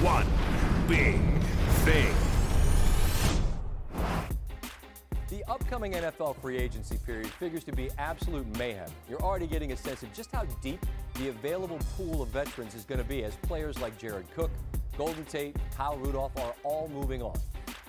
one big thing. The upcoming NFL free agency period figures to be absolute mayhem. You're already getting a sense of just how deep the available pool of veterans is going to be as players like Jared Cook, Golden Tate, Kyle Rudolph are all moving on.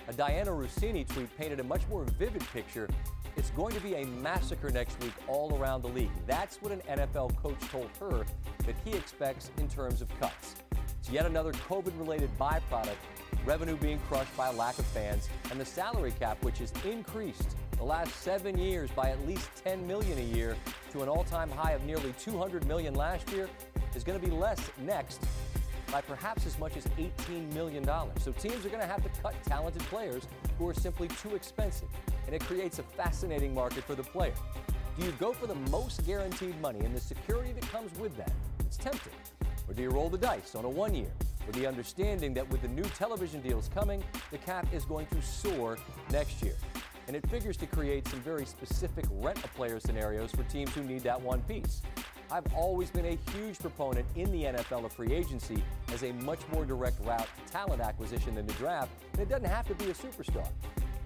A Dianna Russini tweet painted a much more vivid picture. It's going to be a massacre next week all around the league. That's what an NFL coach told her that he expects in terms of cuts. It's yet another COVID related byproduct, revenue being crushed by a lack of fans, and the salary cap, which has increased the last seven years by at least 10 million a year to an all-time high of nearly 200 million last year, is going to be less next by perhaps as much as $18 million. So teams are going to have to cut talented players who are simply too expensive, and it creates a fascinating market for the player. Do you go for the most guaranteed money and the security that comes with that? It's tempting. Or do you roll the dice on a one year with the understanding that with the new television deals coming, the cap is going to soar next year? And it figures to create some very specific rent a player scenarios for teams who need that one piece. I've always been a huge proponent in the NFL of free agency as a much more direct route to talent acquisition than the draft, and it doesn't have to be a superstar.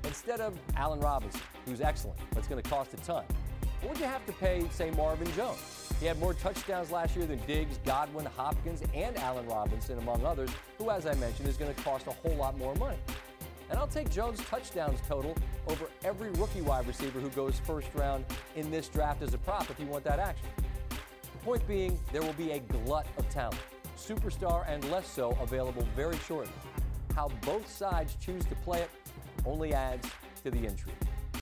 Instead of Allen Robinson, who's excellent, but it's going to cost a ton, what would you have to pay, say, Marvin Jones? He had more touchdowns last year than Diggs, Godwin, Hopkins, and Allen Robinson, among others, who, as I mentioned, is going to cost a whole lot more money. And I'll take Jones' touchdowns total over every rookie wide receiver who goes first round in this draft as a prop if you want that action. The point being, there will be a glut of talent, superstar and less so, available very shortly. How both sides choose to play it only adds to the intrigue.